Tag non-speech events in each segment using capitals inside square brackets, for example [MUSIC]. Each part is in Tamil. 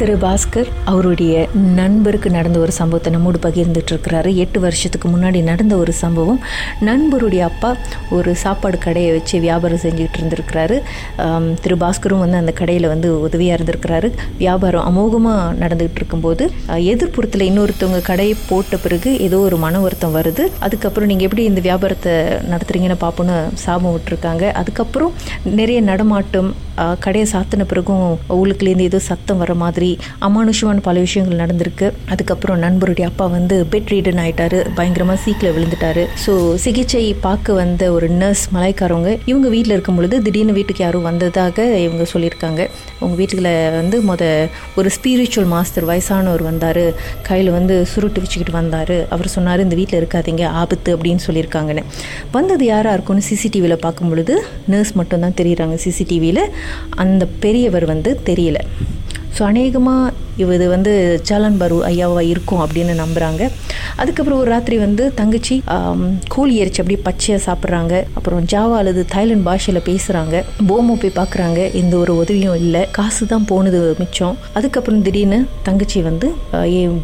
திரு பாஸ்கர் அவருடைய நண்பருக்கு நடந்த ஒரு சம்பவத்தை நம்மோடு பகிர்ந்துட்டு இருக்கிறாரு எட்டு வருஷத்துக்கு முன்னாடி நடந்த ஒரு சம்பவம். நண்பருடைய அப்பா ஒரு சாப்பாடு கடையை வச்சு வியாபாரம் செஞ்சுக்கிட்டு இருந்திருக்கிறாரு. திரு பாஸ்கரும் வந்து அந்த கடையில் வந்து உதவியாக இருந்திருக்கிறாரு. வியாபாரம் அமோகமாக நடந்துகிட்டு இருக்கும்போது எதிர்ப்புறத்தில் இன்னொருத்தவங்க கடையை போட்ட பிறகு ஏதோ ஒரு மன வருத்தம் வருது. அதுக்கப்புறம் நீங்கள் எப்படி இந்த வியாபாரத்தை நடத்துறீங்கன்னு பார்ப்போன்னு சாபம் விட்டுருக்காங்க. அதுக்கப்புறம் நிறைய நடமாட்டம் கடையை சாத்தின பிறகும் உள்ளுக்குலேருந்து ஏதோ சத்தம் வர மாதிரி அமானுஷமான பல விஷயங்கள் நடந்திருக்கு. அதுக்கப்புறம் நண்பருடைய அப்பா வந்து பெட் ரீடன் ஆயிட்டாரு. பயங்கரமாக சீக்கில் விழுந்துட்டாரு. ஸோ சிகிச்சை பார்க்க வந்த ஒரு நர்ஸ் மலைக்காரவங்க இவங்க வீட்டில் இருக்கும் பொழுது திடீர்னு வீட்டுக்கு யாரும் வந்ததாக இவங்க சொல்லியிருக்காங்க. உங்கள் வீட்டில் வந்து மொத ஒரு ஸ்பிரிச்சுவல் மாஸ்டர் வயசானவர் வந்தார். கையில் வந்து சுருட்டு வச்சுக்கிட்டு வந்தார். அவர் சொன்னார் இந்த வீட்டில் இருக்காதீங்க ஆபத்து அப்படின்னு சொல்லியிருக்காங்கன்னு. வந்தது யாராக இருக்கும்னு சிசிடிவியில் பார்க்கும் பொழுது நர்ஸ் மட்டும்தான் தெரியுறாங்க சிசிடிவியில் அந்த பெரியவர் வந்து தெரியல. ஸோ அநேகமாக இது வந்து ஜாலன் பரு ஐயாவா இருக்கும் அப்படின்னு நம்புகிறாங்க அதுக்கப்புறம் ஒரு ராத்திரி வந்து தங்கச்சி கூலி எரிச்சு அப்படியே பச்சையாக சாப்பிட்றாங்க. அப்புறம் ஜாவா அல்லது தாய்லாந்து பாஷையில் பேசுகிறாங்க போமோ போய் பார்க்குறாங்க எந்த ஒரு உதவியும் இல்லை. காசு தான் போனது மிச்சம். அதுக்கப்புறம் திடீர்னு தங்கச்சி வந்து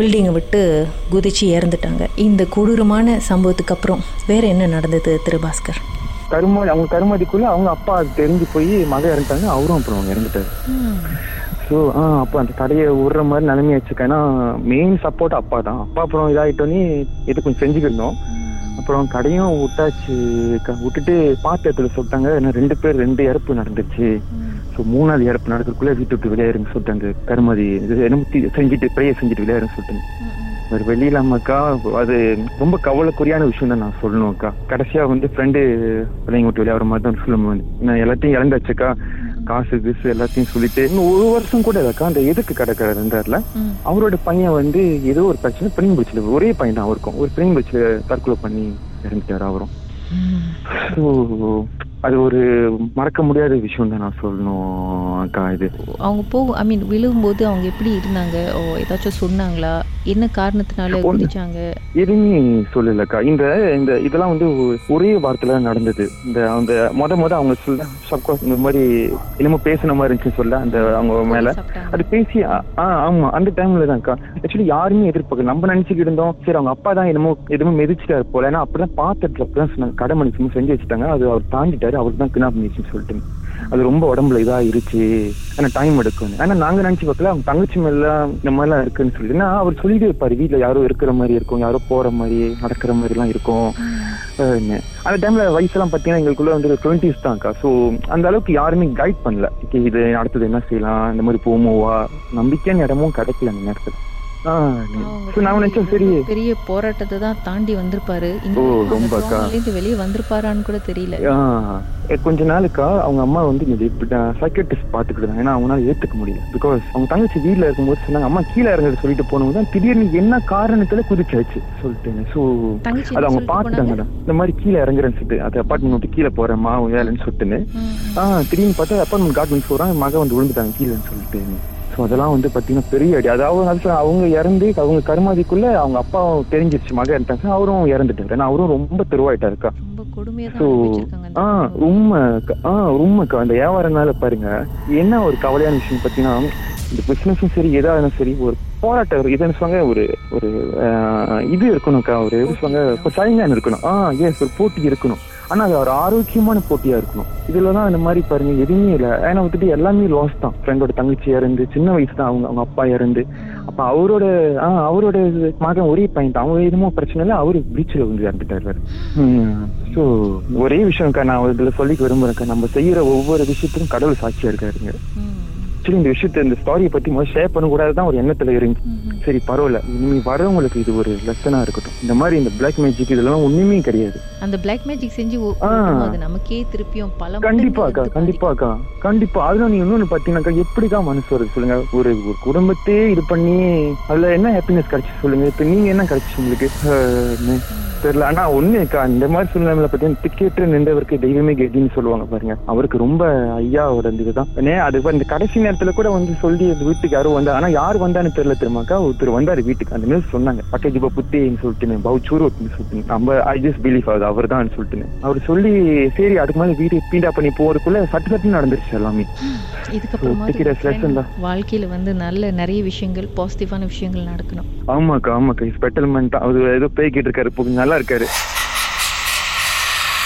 பில்டிங்கை விட்டு குதிச்சு இறந்துட்டாங்க. இந்த கொடூரமான சம்பவத்துக்கு அப்புறம் வேற என்ன நடந்தது திரு பாஸ்கர்? கருமாதி அவங்க கருமாதிக்குள்ள அவங்க அப்பா அது தெரிஞ்சு போய் மக இறந்துட்டாங்க. அவரும் அப்புறம் அவங்க இறந்துட்டாரு. ஸோ ஆ அப்போ அந்த கடையை விடுற மாதிரி நிலைமையாச்சு ஏன்னா மெயின் சப்போர்ட் அப்பா தான். அப்பா அப்புறம் இதாகிட்டோன்னே இது கொஞ்சம் செஞ்சுக்கிருந்தோம் அப்புறம் கடையும் விட்டாச்சு. விட்டுட்டு பார்த்த இடத்துல சொல்லிட்டாங்க. ஏன்னா ரெண்டு பேர் ரெண்டு இறப்பு நடந்துச்சு ஸோ மூணாவது இறப்பு நடக்கிறதுக்குள்ள வீட்டு விட்டு விளையாடுன்னு சொல்லிட்டு அந்த கருமாதி இது செஞ்சுட்டு ப்ரேயர் செஞ்சுட்டு விளையாடுன்னு சொல்லிட்டு வேறு வெளி இல்லாமக்கா அது ரொம்ப கவலைக்குரியான விஷயம் தான் நான் சொல்லணும் அக்கா. கடைசியா வந்து ஃப்ரெண்டு பிள்ளைங்க விட்டு விளையாடுற மாதிரி தான் சொல்லுவேன் நான் எல்லாத்தையும் இழந்தாச்சுக்கா காசு கீசு எல்லாத்தையும் சொல்லிட்டு இன்னும் ஒரு வருஷம் கூட இல்லக்கா அந்த எதுக்கு கடற்கரை இருந்தார்ல? அவரோட பையன் வந்து ஏதோ ஒரு பிரச்சனை பிரிங் பீச்சில் ஒரே பையன் தான் அவருக்கும். ஒரு பிரிங் பீச்சில் தற்கொலை பண்ணி இறந்துட்டாரு அவரும். ஸோ அது ஒரு மறக்க முடியாத விஷயம் தான் நான் சொல்லணும் அக்கா இது. அவங்க போ ஐ மீன் விழுகும்போது அவங்க எப்படி இருந்தாங்க? ஓ ஏதாச்சும் சொன்னாங்க என்ன காரணத்தினால ஒண்ணு. குதிச்சாங்க? எதுவுமே சொல்லலக்கா. இந்த இந்த இதெல்லாம் வந்து ஒரே வாரத்துல நடந்தது. இந்த அந்த முத முத அவங்க சொல்ல சப்காஸ் இந்த மாதிரி என்னமோ பேசின மாதிரி இருந்துச்சு சொல்ல அந்த அவங்க மேல. அது பேசி ஆ ஆ, ஆமா அந்த டைம்ல தான்க்கா. ஆக்சுவலி யாருமே எதிர்பார்க்கல. நம்ம நினைச்சுக்கிட்டு இருந்தோம். சரி அவங்க அப்பா தான் என்னமோ எதுவும் மிதிச்சிட்டாரு போல. ஏன்னா அப்படிதான் பார்த்துட்டு அப்படிதான் சொன்னாங்க. கடை சும்மா செஞ்சு வச்சுட்டாங்க. அது அவர் தாண்டிட்டாரு அவருக்கு தான் கிணா பண்ணிச்சுன்னு சொல்லிட்டு. அது ரொம்ப உடம்புல இதா இருச்சு ஆனா டைம் எடுக்கும் ஆனா நாங்க நினைச்சு பார்க்கல அவங்க தங்கச்சி மேல இந்த மாதிரிலாம் இருக்குன்னு சொல்லி ஏன்னா அவர் சொல்லிட்டே இருப்பாரு. வீட்டுல யாரோ இருக்கிற மாதிரி இருக்கும். யாரோ போற மாதிரி நடக்கிற மாதிரி எல்லாம் இருக்கும் அந்த டைம்ல வயசுலாம் பாத்தீங்கன்னா எங்களுக்குள்ள வந்து டுவெண்ட்டிஸ் தான்க்கா ஸோ அந்த அளவுக்கு யாருமே கைட் பண்ணல. இது அடுத்தது என்ன செய்யலாம்? இந்த மாதிரி போமோவா நம்பிக்கையான இடமும் கிடைக்கல அந்த நேரத்துல. பெரிய போராட்டத்தை தான் தாண்டி வந்திருப்பாரு. வெளியே வந்திருப்பாரான்னு கூட தெரியல. கொஞ்ச நாளுக்கா அவங்க அம்மா வந்து சைக்கட்ரிஸ்ட் பாத்துக்கிட்டு இருந்தாங்க ஏன்னா அவங்களால ஏத்துக்க முடியல. பிகாஸ் அவங்க தங்கச்சி வீட்ல இருக்கும்போது சொன்னாங்க அம்மா கீழே இறங்குறது சொல்லிட்டு போனவங்க தான் திடீர்னு என்ன காரணத்துல குதிச்சாச்சு சொல்லிட்டேன் ஸோ தங்கச்சி அது அவங்க சொல்லிட்டு பாத்துட்டாங்கடா இந்த மாதிரி கீழே இறங்குறேன்னு சொல்லிட்டு அது அப்பார்ட்மெண்ட் விட்டு கீழே போறேம்மா வேலைன்னு சொல்லிட்டுன்னு. ஆஹ் திடீர்னு பார்த்தா அப்பார்ட்மெண்ட் கார்ட்மெண்ட் போறாங்க மக வந்து விழுந்துட்டாங்க கீழேன்னு சொல்லிட்டு. ஸோ அதெல்லாம் வந்து பாத்தீங்கன்னா பெரிய அடி. அதாவது அது அவங்க இறந்து அவங்க கருமாதிக்குள்ள அவங்க அப்பா தெரிஞ்சிருச்சு மக இறந்துட்டாங்க அவரும் இறந்துட்டாரு. ஏன்னா அவரும் ரொம்ப தெருவாயிட்டாருக்கா. ஸோ ஆ உண்மை ஆ உண்மைக்கா அந்த வியாபாரனால பாருங்க என்ன ஒரு கவலையான விஷயம் பார்த்தீங்கன்னா இந்த பிசினஸும் சரி எதா இருந்தாலும் சரி ஒரு போராட்டம் இதுன்னு சொல்லுவாங்க ஒரு ஒரு இது இருக்கணும்க்கா ஒரு சொல்லுவாங்க இப்போ சைங்கான் இருக்கணும். ஆ எஸ் ஒரு போட்டி இருக்கணும். ஆனா அது ஒரு ஆரோக்கியமான போட்டியா இருக்கணும். இதுல தான் இந்த மாதிரி பாருங்க எதுவுமே இல்லை. ஏன்னா வந்துட்டு எல்லாமே லாஸ் தான். ஃப்ரெண்டோட தங்கச்சி இறந்து சின்ன வயசு தான் அவங்க அவங்க அப்பா இறந்து. அப்ப அவரோட ஆ அவரோட மகன் ஒரே பையன் தான் அவங்க எதுவும் பிரச்சனை இல்லை. அவரு பீச்சில் வந்து இறந்துட்டாரு ஸோ ஒரே விஷயம்க்கா நான் இதுல சொல்லிக்க விரும்புறேன்க்கா நம்ம செய்யற ஒவ்வொரு விஷயத்துக்கும் கடவுள் சாட்சியா இருக்காருங்க. ஆக்சுவலி இந்த விஷயத்த இந்த ஸ்டாரியை பத்தி முதல்ல ஷேர் பண்ணக்கூடாது தான் ஒரு எண்ணத்துல இருந்துச்சு. சரி பரவாயில்ல. இனிமே வரவங்களுக்கு இது ஒரு லெசனா இருக்கட்டும். இந்த மாதிரி இந்த பிளாக் மேஜிக் இதெல்லாம் ஒண்ணுமே கிடையாது. அந்த பிளாக் மேஜிக் செஞ்சு அது நமக்கே திருப்பியும் பல கண்டிப்பாக்கா கண்டிப்பாக்கா கண்டிப்பா அதுல நீங்க இன்னொன்னு பாத்தீங்கன்னாக்கா எப்படிக்கா மனசு வருது சொல்லுங்க? ஒரு ஒரு குடும்பத்தையே இது பண்ணி அதுல என்ன ஹாப்பினஸ் கிடைச்சு சொல்லுங்க? இப்ப நீங்க என்ன கிடைச்சு உங்களுக்கு. தெரியல. ஆனா ஒண்ணுக்கா இந்த மாதிரி சூழ்நிலையில பார்த்தீங்கன்னா டிக்கெட்டு நின்றவருக்கு தெய்வமே கெதின்னு சொல்லுவாங்க பாருங்க. அவருக்கு ரொம்ப ஐயாவோட இந்த இதுதான் ஏன்னா அது இந்த கடைசி நேரத்துல கூட வந்து சொல்லி அந்த வீட்டுக்கு யாரும் வந்தா ஆனா யார் வந்தான்னு தெரியல தெரியுமாக்கா ஒருத்தர் வந்தாரு வீட்டுக்கு. அந்த நியூஸ் சொன்னாங்க பக்கத்து இப்ப புத்தின்னு சொல்லிட்டு பவுச்சூர் அப்படின்னு சொல்லிட்டு நம்ம ஐ ஜஸ்ட் பிலீவ் அது அவர் தான் சொல்லிட்டு அவர் சொல்லி சரி அதுக்கு மேல வீடு பீண்டா பண்ணி போறதுக்குள்ள சட்டு சட்டுன்னு நடந்துருச்சு எல்லாமே. [GASPS] இதுக்கப்புறமா. வாழ்க்கையில வந்து நல்ல நிறைய விஷயங்கள் பாசிட்டிவான விஷயங்கள் நடக்கணும். ஆமாக்கா ஆமாக்கா. ஸ்பெட்டல்மெண்ட் அவர் ஏதோ பேய்கிட்டு இருக்காரு நல்லா இருக்காரு.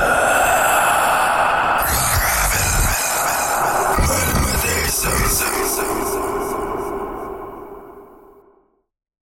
Uh...